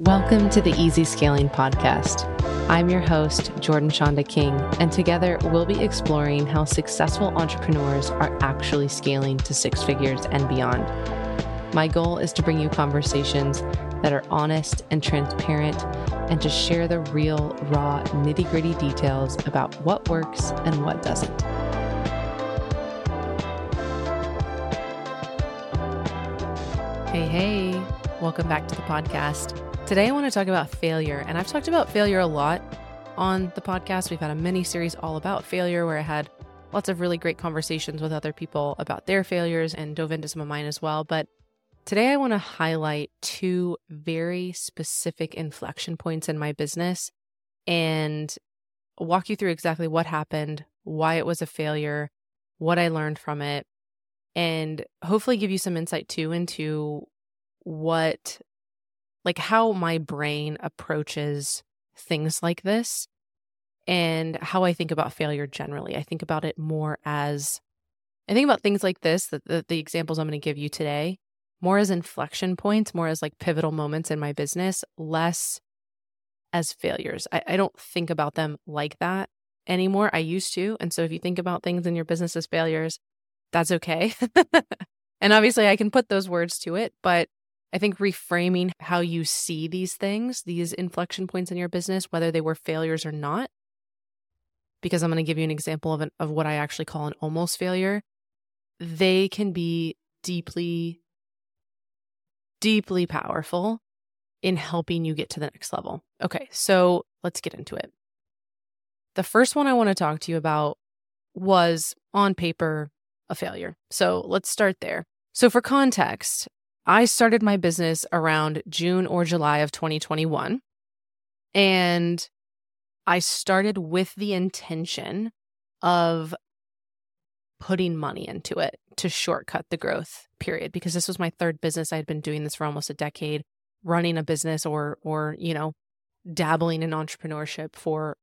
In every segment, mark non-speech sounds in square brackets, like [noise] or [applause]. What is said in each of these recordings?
Welcome to the Easy Scaling Podcast. I'm your host, Jordan Schanda King, and together we'll be exploring how successful entrepreneurs are actually scaling to six figures and beyond. My goal is to bring you conversations that are honest and transparent and to share the real, raw, nitty gritty details about what works and what doesn't. Hey, hey, welcome back to the podcast. Today, I want to talk about failure. And I've talked about failure a lot on the podcast. We've had a mini series all about failure where I had lots of really great conversations with other people about their failures and dove into some of mine as well. But today, I want to highlight two very specific inflection points in my business and walk you through exactly what happened, why it was a failure, what I learned from it, and hopefully give you some insight too into what like how my brain approaches things like this and how I think about failure generally. I think about it more as I think about things like this, the, the, the examples I'm going to give you today, more as inflection points, more as like pivotal moments in my business, less as failures. I, I don't think about them like that anymore. I used to. And so if you think about things in your business as failures, that's okay. [laughs] and obviously I can put those words to it, but I think reframing how you see these things, these inflection points in your business, whether they were failures or not, because I'm going to give you an example of, an, of what I actually call an almost failure, they can be deeply, deeply powerful in helping you get to the next level. Okay, so let's get into it. The first one I want to talk to you about was on paper a failure. So let's start there. So, for context, I started my business around June or July of 2021. And I started with the intention of putting money into it to shortcut the growth period because this was my third business. I had been doing this for almost a decade, running a business or or, you know, dabbling in entrepreneurship for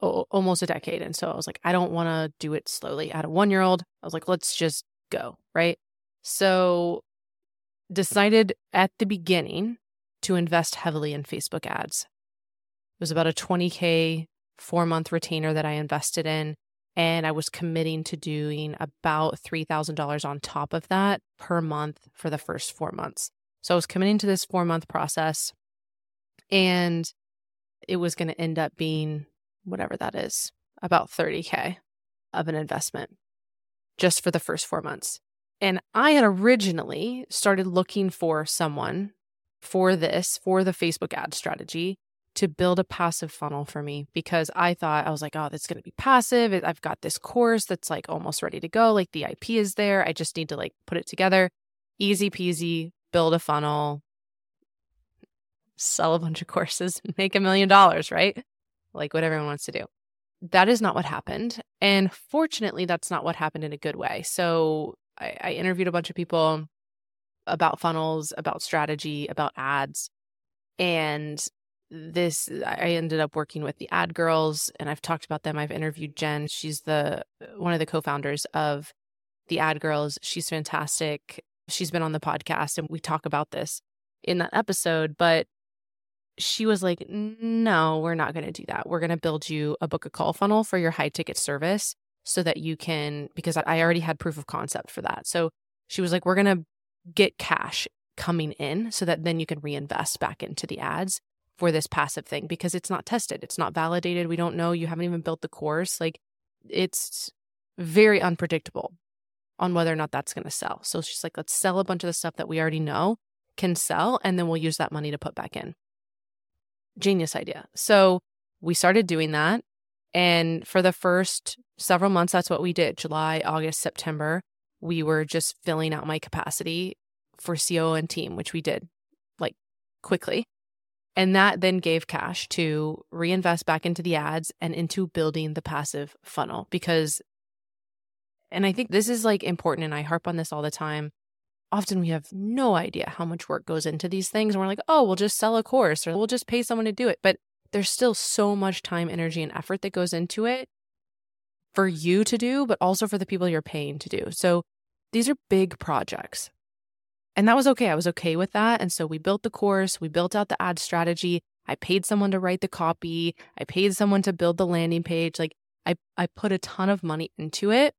o- almost a decade. And so I was like, I don't want to do it slowly. Had a 1-year-old. I was like, let's just go, right? So decided at the beginning to invest heavily in Facebook ads. It was about a 20K four month retainer that I invested in. And I was committing to doing about $3,000 on top of that per month for the first four months. So I was committing to this four month process. And it was going to end up being whatever that is, about 30K of an investment just for the first four months. And I had originally started looking for someone for this, for the Facebook ad strategy to build a passive funnel for me because I thought I was like, oh, that's going to be passive. I've got this course that's like almost ready to go. Like the IP is there. I just need to like put it together. Easy peasy, build a funnel, sell a bunch of courses, [laughs] make a million dollars, right? Like what everyone wants to do. That is not what happened. And fortunately, that's not what happened in a good way. So I, I interviewed a bunch of people about funnels, about strategy, about ads. And this i ended up working with the ad girls and i've talked about them. I've interviewed jen. She's the one of the co-founders of the ad girls. She's fantastic. She's been on the podcast and we talk about this in that episode but she was like no we're not going to do that. We're going to build you a book a call funnel for your high ticket service so that you can, because I already had proof of concept for that. So she was like, we're going to get cash coming in so that then you can reinvest back into the ads for this passive thing because it's not tested, it's not validated. We don't know. You haven't even built the course. Like it's very unpredictable on whether or not that's going to sell. So she's like, let's sell a bunch of the stuff that we already know can sell, and then we'll use that money to put back in. Genius idea. So we started doing that. And for the first several months, that's what we did July, August, September. We were just filling out my capacity for CO and team, which we did like quickly. And that then gave cash to reinvest back into the ads and into building the passive funnel. Because, and I think this is like important, and I harp on this all the time. Often we have no idea how much work goes into these things. And we're like, oh, we'll just sell a course or we'll just pay someone to do it. But there's still so much time, energy, and effort that goes into it for you to do, but also for the people you're paying to do. So these are big projects. And that was okay. I was okay with that. And so we built the course, we built out the ad strategy. I paid someone to write the copy, I paid someone to build the landing page. Like I, I put a ton of money into it.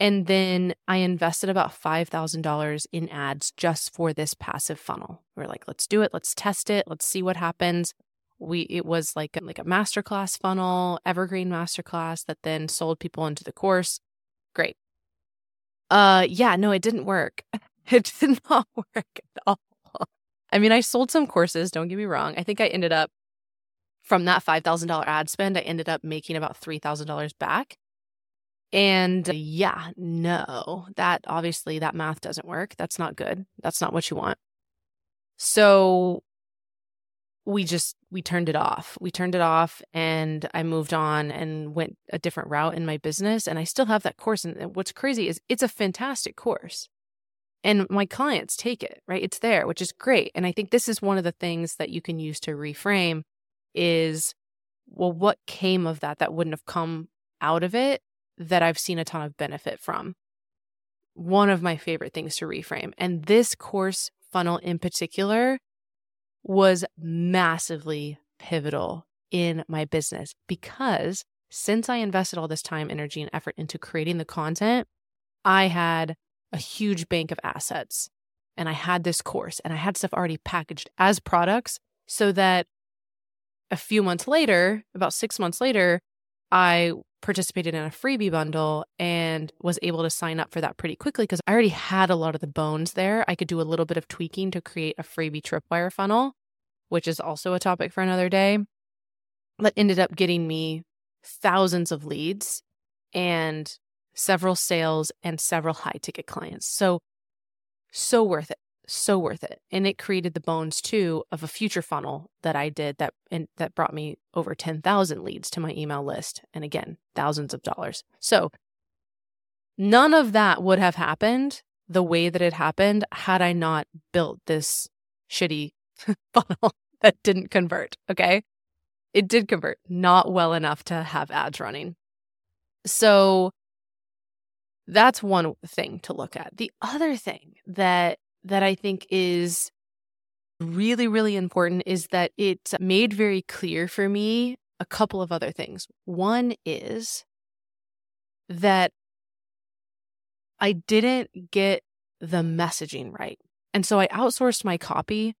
And then I invested about $5,000 in ads just for this passive funnel. We are like, let's do it. Let's test it. Let's see what happens. We it was like a, like a masterclass funnel, evergreen masterclass that then sold people into the course. Great. Uh yeah, no, it didn't work. [laughs] It [laughs] did not [laughs] work at all. I mean, I sold some courses, don't get me wrong. I think I ended up from that $5,000 ad spend, I ended up making about $3,000 back. And uh, yeah, no, that obviously that math doesn't work. That's not good. That's not what you want. So we just we turned it off. We turned it off and I moved on and went a different route in my business and I still have that course and what's crazy is it's a fantastic course. And my clients take it, right? It's there, which is great. And I think this is one of the things that you can use to reframe is well what came of that that wouldn't have come out of it that I've seen a ton of benefit from. One of my favorite things to reframe. And this course funnel in particular was massively pivotal in my business because since I invested all this time, energy, and effort into creating the content, I had a huge bank of assets and I had this course and I had stuff already packaged as products so that a few months later, about six months later, I participated in a freebie bundle and was able to sign up for that pretty quickly because I already had a lot of the bones there. I could do a little bit of tweaking to create a freebie tripwire funnel, which is also a topic for another day. That ended up getting me thousands of leads and several sales and several high ticket clients. So, so worth it so worth it. And it created the bones too of a future funnel that I did that and that brought me over 10,000 leads to my email list and again, thousands of dollars. So, none of that would have happened the way that it happened had I not built this shitty [laughs] funnel that didn't convert, okay? It did convert, not well enough to have ads running. So, that's one thing to look at. The other thing that that I think is really, really important is that it made very clear for me a couple of other things. One is that I didn't get the messaging right. And so I outsourced my copy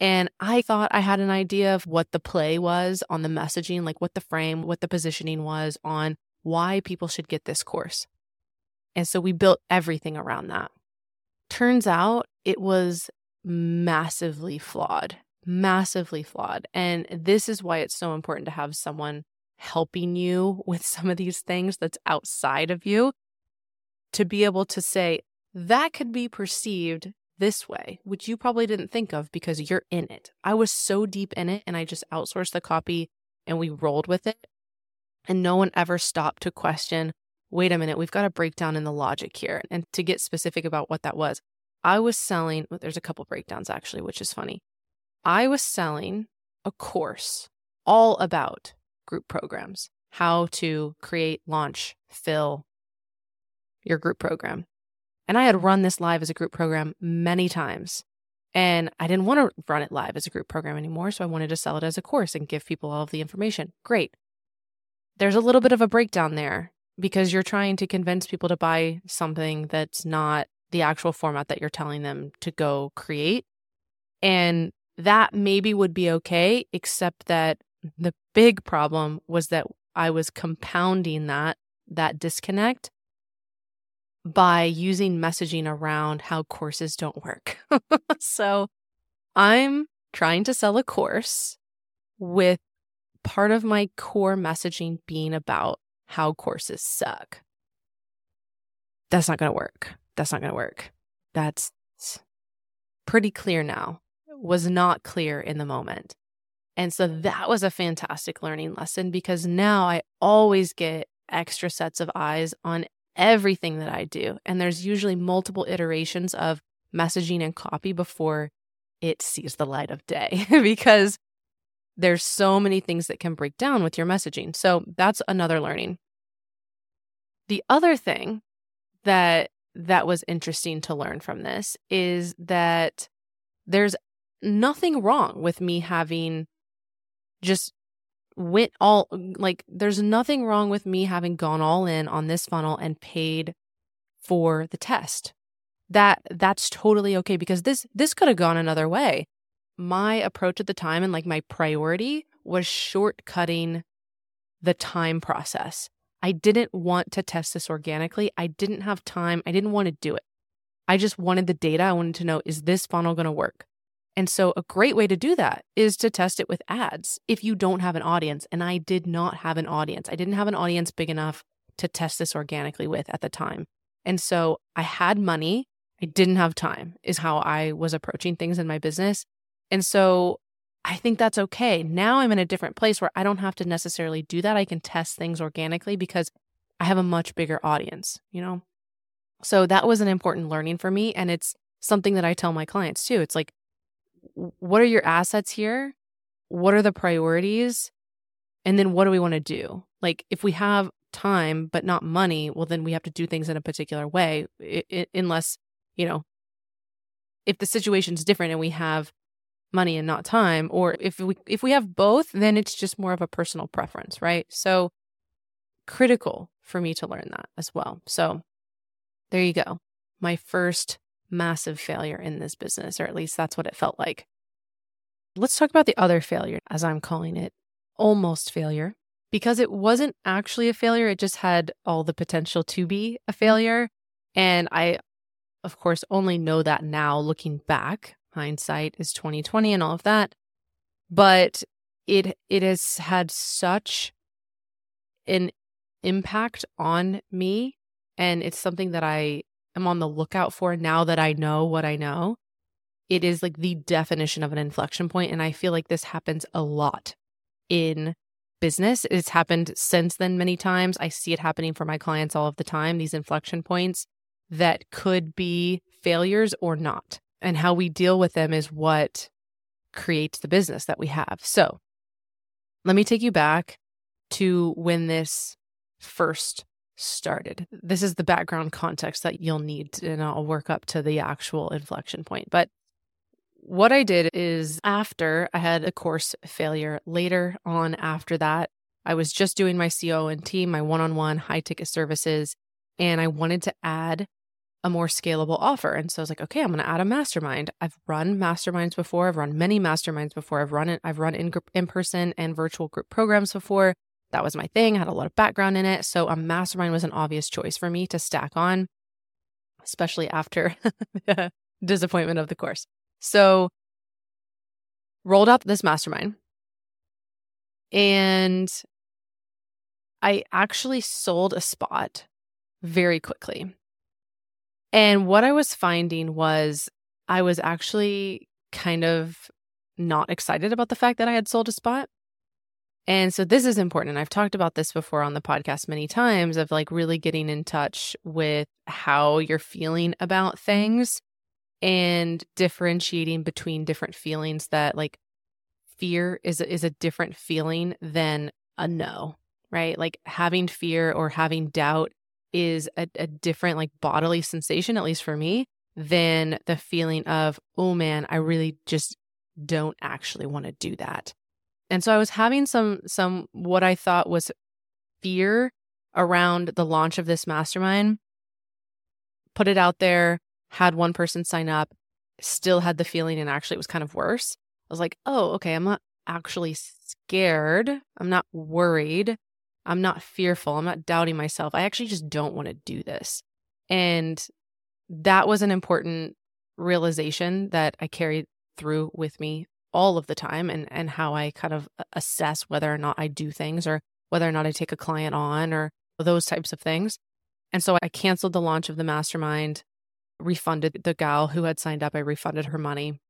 and I thought I had an idea of what the play was on the messaging, like what the frame, what the positioning was on why people should get this course. And so we built everything around that. Turns out it was massively flawed, massively flawed. And this is why it's so important to have someone helping you with some of these things that's outside of you to be able to say, that could be perceived this way, which you probably didn't think of because you're in it. I was so deep in it and I just outsourced the copy and we rolled with it. And no one ever stopped to question wait a minute, we've got a breakdown in the logic here. And to get specific about what that was, I was selling, there's a couple breakdowns actually, which is funny. I was selling a course all about group programs, how to create, launch, fill your group program. And I had run this live as a group program many times. And I didn't want to run it live as a group program anymore. So I wanted to sell it as a course and give people all of the information. Great. There's a little bit of a breakdown there because you're trying to convince people to buy something that's not the actual format that you're telling them to go create. And that maybe would be okay, except that the big problem was that I was compounding that that disconnect by using messaging around how courses don't work. [laughs] so I'm trying to sell a course with part of my core messaging being about how courses suck. That's not going to work. That's not going to work. That's pretty clear now. It was not clear in the moment. And so that was a fantastic learning lesson because now I always get extra sets of eyes on everything that I do. And there's usually multiple iterations of messaging and copy before it sees the light of day [laughs] because there's so many things that can break down with your messaging. So that's another learning. The other thing that that was interesting to learn from this is that there's nothing wrong with me having just went all like there's nothing wrong with me having gone all in on this funnel and paid for the test that that's totally okay because this this could have gone another way my approach at the time and like my priority was shortcutting the time process i didn't want to test this organically i didn't have time i didn't want to do it i just wanted the data i wanted to know is this funnel going to work and so, a great way to do that is to test it with ads if you don't have an audience. And I did not have an audience. I didn't have an audience big enough to test this organically with at the time. And so, I had money. I didn't have time, is how I was approaching things in my business. And so, I think that's okay. Now I'm in a different place where I don't have to necessarily do that. I can test things organically because I have a much bigger audience, you know? So that was an important learning for me. And it's something that I tell my clients too. It's like, what are your assets here? What are the priorities? And then what do we want to do? Like, if we have time but not money, well, then we have to do things in a particular way, unless, you know, if the situation's different and we have money and not time, or if we if we have both, then it's just more of a personal preference, right? So critical for me to learn that as well. So there you go. My first massive failure in this business, or at least that's what it felt like. Let's talk about the other failure, as I'm calling it almost failure, because it wasn't actually a failure. It just had all the potential to be a failure. And I, of course, only know that now looking back. Hindsight is 2020 and all of that. But it it has had such an impact on me and it's something that I am on the lookout for now that I know what I know, it is like the definition of an inflection. And I feel like this happens a lot in business. It's happened since then many times. I see it happening for my clients all of the time, these inflection points that could be failures or not. And how we deal with them is what creates the business that we have. So let me take you back to when this first started. This is the background context that you'll need, and I'll work up to the actual inflection point. But what I did is after I had a course failure, later on after that, I was just doing my CO and team, my one on one high ticket services, and I wanted to add a more scalable offer. And so I was like, okay, I'm going to add a mastermind. I've run masterminds before. I've run many masterminds before. I've run it. I've run in in person and virtual group programs before that was my thing. I had a lot of background in it. So a mastermind was an obvious choice for me to stack on, especially after [laughs] the disappointment of the course. So rolled up this mastermind and I actually sold a spot very quickly. And what I was finding was I was actually kind of not excited about the fact that I had sold a spot. And so this is important. And I've talked about this before on the podcast many times of like really getting in touch with how you're feeling about things and differentiating between different feelings that like fear is is a different feeling than a no, right? Like having fear or having doubt is a, a different like bodily sensation at least for me than the feeling of, "Oh man, I really just don't actually want to do that." And so I was having some some what I thought was fear around the launch of this mastermind. Put it out there, had one person sign up, still had the feeling and actually it was kind of worse. I was like, "Oh, okay, I'm not actually scared. I'm not worried. I'm not fearful. I'm not doubting myself. I actually just don't want to do this." And that was an important realization that I carried through with me all of the time and and how I kind of assess whether or not I do things or whether or not I take a client on or those types of things. And so I canceled the launch of the mastermind, refunded the gal who had signed up, I refunded her money,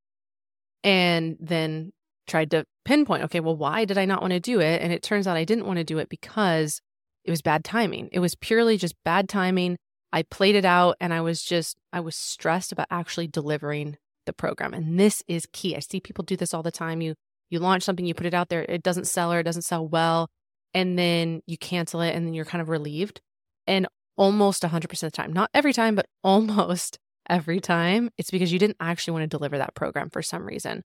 and then tried to pinpoint, okay, well, why did I not want to do it? And it turns out I didn't want to do it because it was bad timing. It was purely just bad timing. I played it out and I was just, I was stressed about actually delivering the program. And this is key. I see people do this all the time. You you launch something, you put it out there, it doesn't sell or it doesn't sell well, and then you cancel it and then you're kind of relieved. And almost 100% of the time, not every time, but [laughs] almost every time, it's because you didn't actually want to deliver that program for some reason.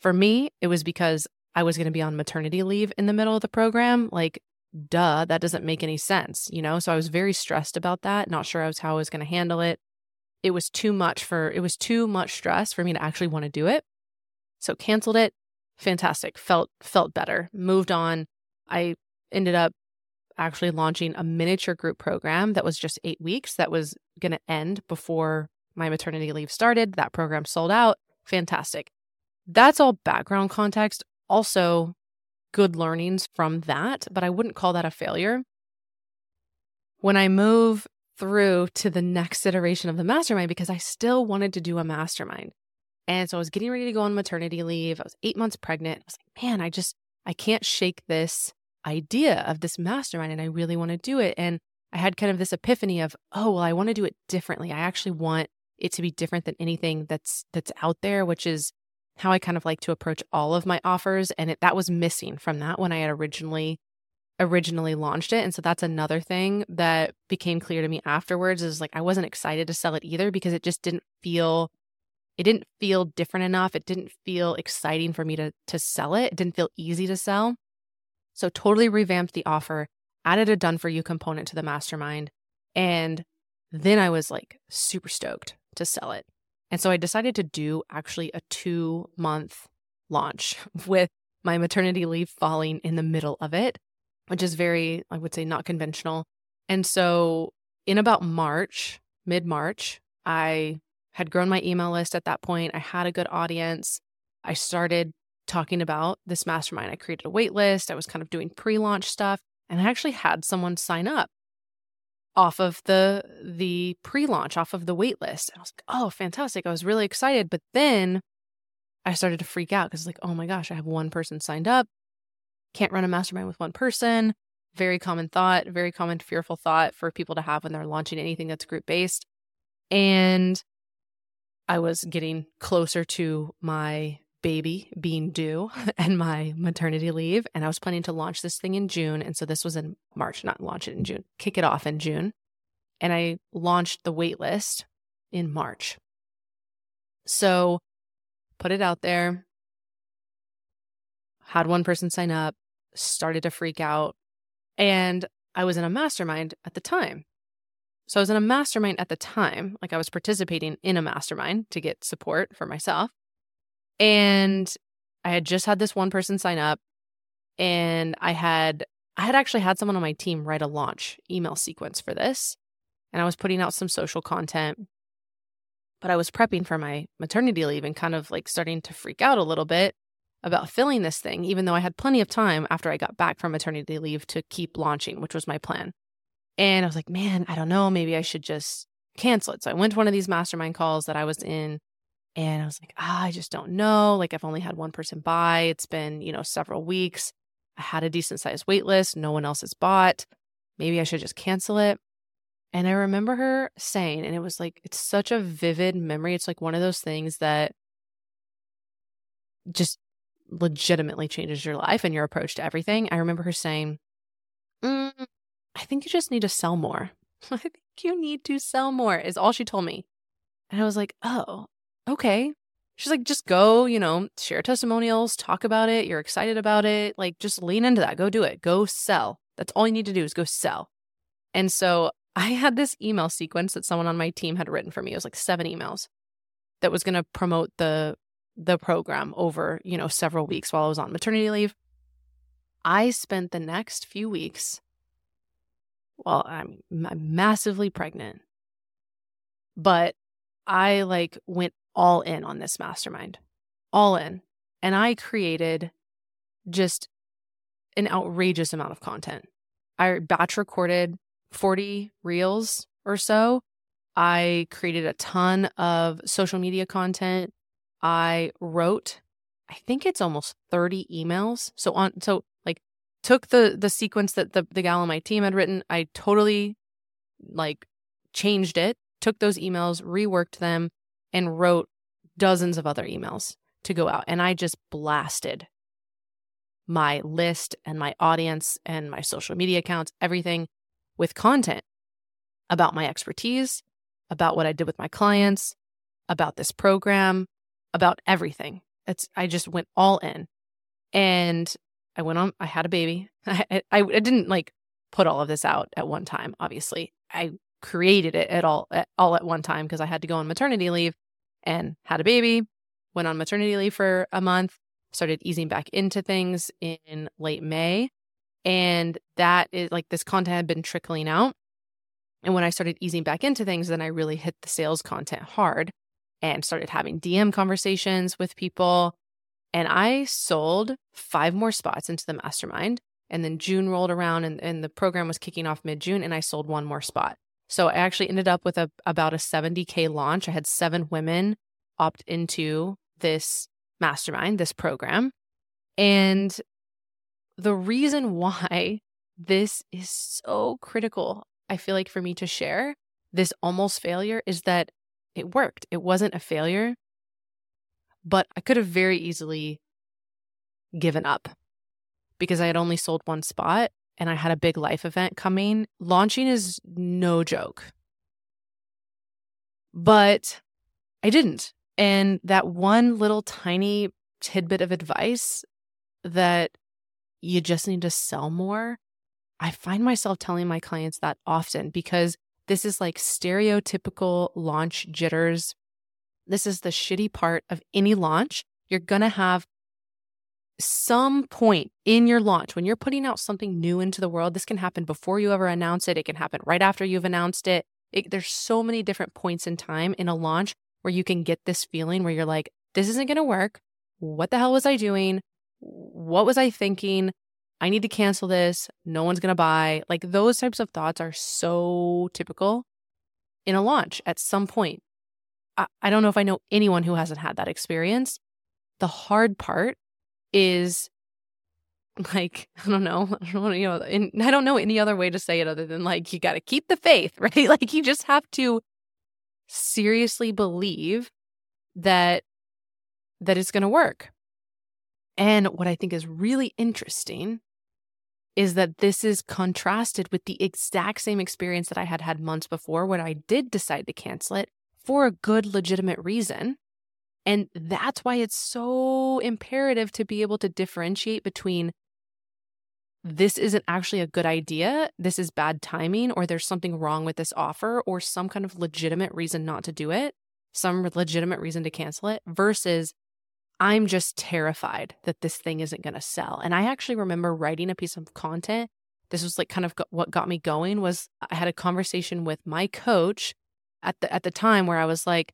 For me, it was because I was going to be on maternity leave in the middle of the program. Like, duh, that doesn't make any sense, you know? So I was very stressed about that, not sure I was how I was going to handle it. It was too much for, it was too much stress for me to actually want to do it. So canceled it. Fantastic. Felt, felt better. Moved on. I ended up actually launching a miniature group program that was just eight weeks that was going to end before my maternity leave started. That program sold out. Fantastic. That's all background context. Also, good learnings from that, but I wouldn't call that a failure. When I move through to the next iteration of the mastermind, because I still wanted to do a mastermind. And so I was getting ready to go on maternity leave. I was eight months pregnant. I was like, man, I just, I can't shake this idea of this mastermind and I really want to do it. And I had kind of this epiphany of, oh, well, I want to do it differently. I actually want it to be different than anything that's that's out there, which is how I kind of like to approach all of my offers. And it, that was missing from that when I had originally originally launched it. And so that's another thing that became clear to me afterwards is like I wasn't excited to sell it either because it just didn't feel it didn't feel different enough. It didn't feel exciting for me to to sell it. It didn't feel easy to sell. So totally revamped the offer, added a done for you component to the mastermind, and then I was like super stoked to sell it. And so I decided to do actually a two month launch [laughs] with my maternity leave falling in the middle of it, which is very, I would say, not conventional. And so in about March, mid March, I had grown my email list at that point. I had a good audience. I started talking about this mastermind. I created a wait list. I was kind of doing pre launch stuff, and I actually had someone sign up off of the the pre-launch off of the wait list and i was like oh fantastic i was really excited but then i started to freak out because like oh my gosh i have one person signed up can't run a mastermind with one person very common thought very common fearful thought for people to have when they're launching anything that's group based and i was getting closer to my baby being due [laughs] and my maternity leave. And I was planning to launch this thing in June. And so this was in March, not launch it in June, kick it off in June. And I launched the wait list in March. So put it out there, had one person sign up, started to freak out. And I was in a mastermind at the time. So I was in a mastermind at the time, like I was participating in a mastermind to get support for myself. And I had just had this one person sign up and I had I had actually had someone on my team write a launch email sequence for this. And I was putting out some social content. But I was prepping for my maternity leave and kind of like starting to freak out a little bit about filling this thing, even though I had plenty of time after I got back from maternity leave to keep launching, which was my plan. And I was like, man, I don't know. Maybe I should just cancel it. So I went to one of these mastermind calls that I was in and I was like, ah, I just don't know. Like, I've only had one person buy. It's been, you know, several weeks. I had a decent sized wait list. No one else has bought. Maybe I should just cancel it. And I remember her saying, and it was like, it's such a vivid memory. It's like one of those things that just legitimately changes your life and your approach to everything. I remember her saying, mm, I think you just need to sell more. [laughs] I think you need to sell more, is all she told me. And I was like, oh, okay. She's like, just go, you know, share testimonials, talk about it. You're excited about it. Like, just lean into that. Go do it. Go sell. That's all you need to do is go sell. And so I had this email sequence that someone on my team had written for me. It was like seven emails that was going to promote the the program over, you know, several weeks while I was on maternity leave. I spent the next few weeks well, I'm, I'm massively pregnant. But I like went all in on this mastermind, all in. And I created just an outrageous amount of content. I batch recorded 40 reels or so. I created a ton of social media content. I wrote, I think it's almost 30 emails. So on so like took the the sequence that the, the gal on my team had written, I totally like changed it, took those emails, reworked them, and wrote dozens of other emails to go out. And I just blasted my list and my audience and my social media accounts, everything with content about my expertise, about what I did with my clients, about this program, about everything. It's I just went all in. And I went on I had a baby. [laughs] I, I, I didn't like put all of this out at one time, obviously. I created it at all at, all at one time because I had to go on maternity leave and had a baby, went on maternity leave for a month, started easing back into things in late May. And that is like this content had been trickling out. And when I started easing back into things, then I really hit the sales content hard and started having DM conversations with people. And I sold five more spots into the mastermind. And then June rolled around and, and the program was kicking off mid June, and I sold one more spot. So I actually ended up with a, about a 70K launch. I had seven women opt into this mastermind, this program. And the reason [laughs] why this is so critical, I feel like for me to share this almost failure is that it worked. It wasn't a failure, but I could have very easily given up because I had only sold one spot and I had a big life event coming. Launching is no joke. But I didn't. And that one little tiny tidbit of advice that you just need to sell more, I find myself telling my clients that often because this is like stereotypical launch jitters. This is the shitty part of any launch. You're going to have some point in your launch when you're putting out something new into the world. This can happen before you ever announce it, it can happen right after you've announced it. it there's so many different points in time in a launch where you can get this feeling where you're like, this isn't going to work. What the hell was I doing? What was I thinking? I need to cancel this. No one's going to buy. Like those types of thoughts are so typical in a launch at some point. I, I don't know if I know anyone who hasn't had that experience. The hard part is like [laughs] I don't know, I don't know, know, I don't know any other way to say it other than like you got to keep the faith, [laughs] right? Like you just have to seriously believe that that it's going to work. And what I think is really interesting is that this is contrasted with the exact same experience that I had had months before when I did decide to cancel it for a good, legitimate reason. And that's why it's so imperative to be able to differentiate between this isn't actually a good idea, this is bad timing, or there's something wrong with this offer, or some kind of legitimate reason not to do it, some legitimate reason to cancel it, versus I'm just terrified that this thing isn't going to sell. And I actually remember writing a piece of content. This was like kind of what got me going was I had a conversation with my coach at the at the time where I was like,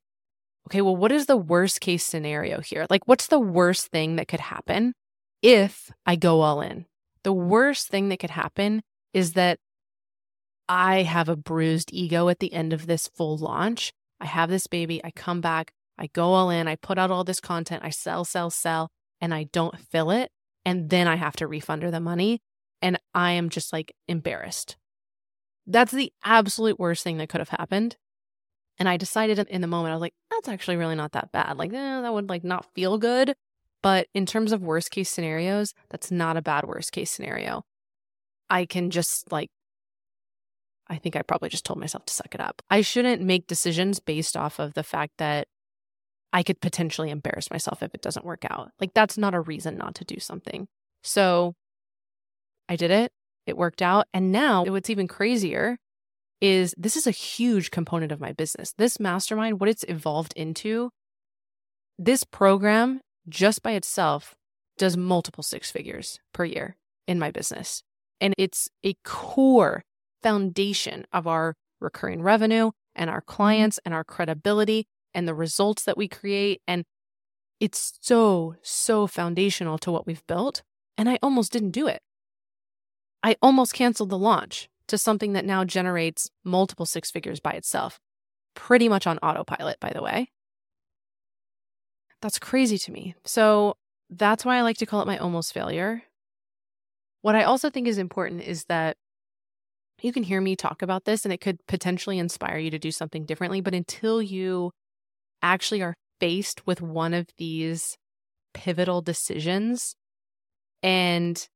okay, well what is the worst case scenario here? Like what's the worst thing that could happen if I go all in? The worst thing that could happen is that I have a bruised ego at the end of this full launch. I have this baby, I come back, I go all in, I put out all this content, I sell, sell, sell, and I don't fill it. And then I have to refund her the money. And I am just like embarrassed. That's the absolute worst thing that could have happened. And I decided in the moment, I was like, that's actually really not that bad. Like, eh, that would like not feel good. But in terms of worst case scenarios, that's not a bad worst case scenario. I can just like, I think I probably just told myself to suck it up. I shouldn't make decisions based off of the fact that I could potentially embarrass myself if it doesn't work out. Like, that's not a reason not to do something. So I did it, it worked out. And now, what's even crazier is this is a huge component of my business. This mastermind, what it's evolved into, this program just by itself does multiple six figures per year in my business. And it's a core foundation of our recurring revenue and our mm-hmm. clients and our credibility and the results that we create. And it's so, so foundational to what we've built. And I almost didn't do it. I almost canceled the launch to something that now generates multiple six figures by itself, pretty much on autopilot, by the way. That's crazy to me. So that's why I like to call it my almost failure. What I also think is important is that you can hear me talk about this and it could potentially inspire you to do something differently. But until you actually are faced with one of these pivotal decisions, and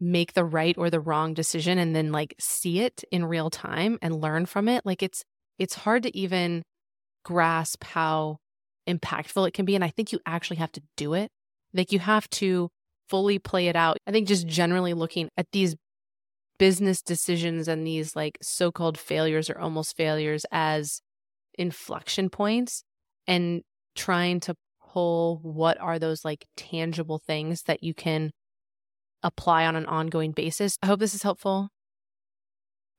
make the right or the wrong decision and then like see it in real time and learn from it like it's it's hard to even grasp how impactful it can be and i think you actually have to do it. Like you have to fully play it out. I think just generally looking at these business decisions and these like so-called failures or almost failures as inflection points and trying to pull what are those like tangible things that you can apply on an ongoing basis. I hope this is helpful.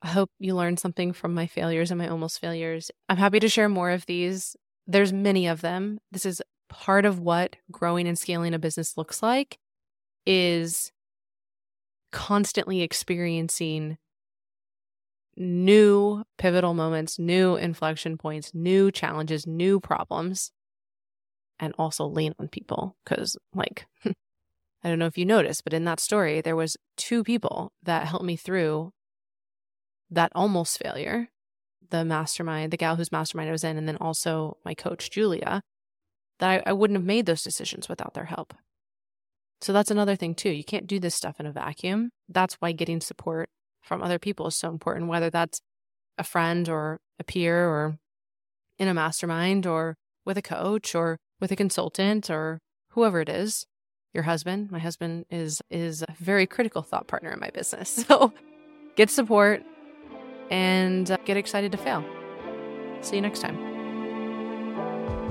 I hope you learned something from my failures and my almost failures. I'm happy to share more of these. There's many of them. This is part of what growing and scaling a business looks like is constantly experiencing new pivotal moments, new inflection points, new challenges, new problems, and also lean on people. Because, like, [laughs] I don't know if you noticed, but in that story, there was two people that helped me through that almost failure. The mastermind, the gal whose mastermind I was in, and then also my coach, Julia, that I, I wouldn't have made those decisions without their help. So that's another thing, too. You can't do this stuff in a vacuum. That's why getting support from other people is so important, whether that's a friend or a peer or in a mastermind or with a coach or with a consultant or whoever it is your husband. My husband is is a very critical thought partner in my business. [laughs] So get support and uh, get excited to fail. See you next time.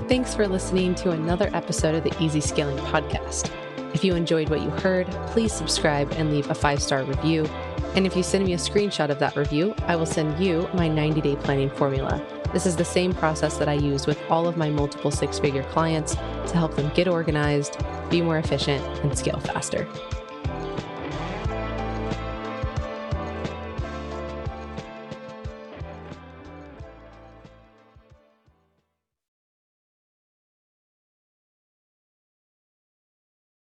Thanks for listening to another episode of the Easy Scaling podcast. If you enjoyed what you heard, please subscribe and leave a five star review. And if you send me a screenshot of that review, I will send you my 90 day planning formula. This is the same process that I use with all of my multiple six figure clients to help them get organized, be more efficient, and scale faster.